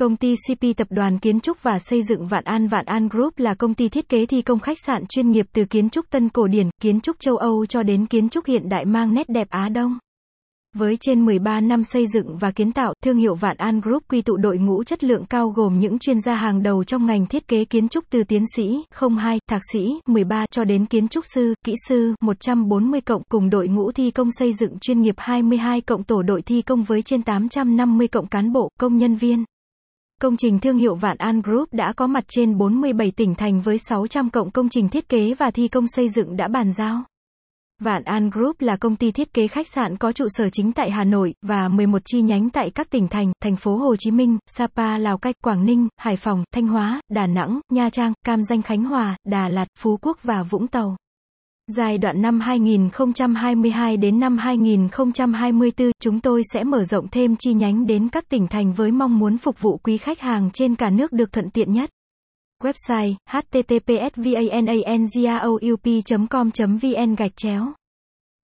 Công ty CP Tập đoàn Kiến trúc và Xây dựng Vạn An Vạn An Group là công ty thiết kế thi công khách sạn chuyên nghiệp từ kiến trúc tân cổ điển, kiến trúc châu Âu cho đến kiến trúc hiện đại mang nét đẹp Á Đông. Với trên 13 năm xây dựng và kiến tạo, thương hiệu Vạn An Group quy tụ đội ngũ chất lượng cao gồm những chuyên gia hàng đầu trong ngành thiết kế kiến trúc từ tiến sĩ 02, thạc sĩ 13 cho đến kiến trúc sư, kỹ sư 140 cộng cùng đội ngũ thi công xây dựng chuyên nghiệp 22 cộng tổ đội thi công với trên 850 cộng cán bộ, công nhân viên. Công trình thương hiệu Vạn An Group đã có mặt trên 47 tỉnh thành với 600 cộng công trình thiết kế và thi công xây dựng đã bàn giao. Vạn An Group là công ty thiết kế khách sạn có trụ sở chính tại Hà Nội và 11 chi nhánh tại các tỉnh thành, thành phố Hồ Chí Minh, Sapa, Lào Cai, Quảng Ninh, Hải Phòng, Thanh Hóa, Đà Nẵng, Nha Trang, Cam Danh Khánh Hòa, Đà Lạt, Phú Quốc và Vũng Tàu. Giai đoạn năm 2022 đến năm 2024, chúng tôi sẽ mở rộng thêm chi nhánh đến các tỉnh thành với mong muốn phục vụ quý khách hàng trên cả nước được thuận tiện nhất. Website https com vn gạch chéo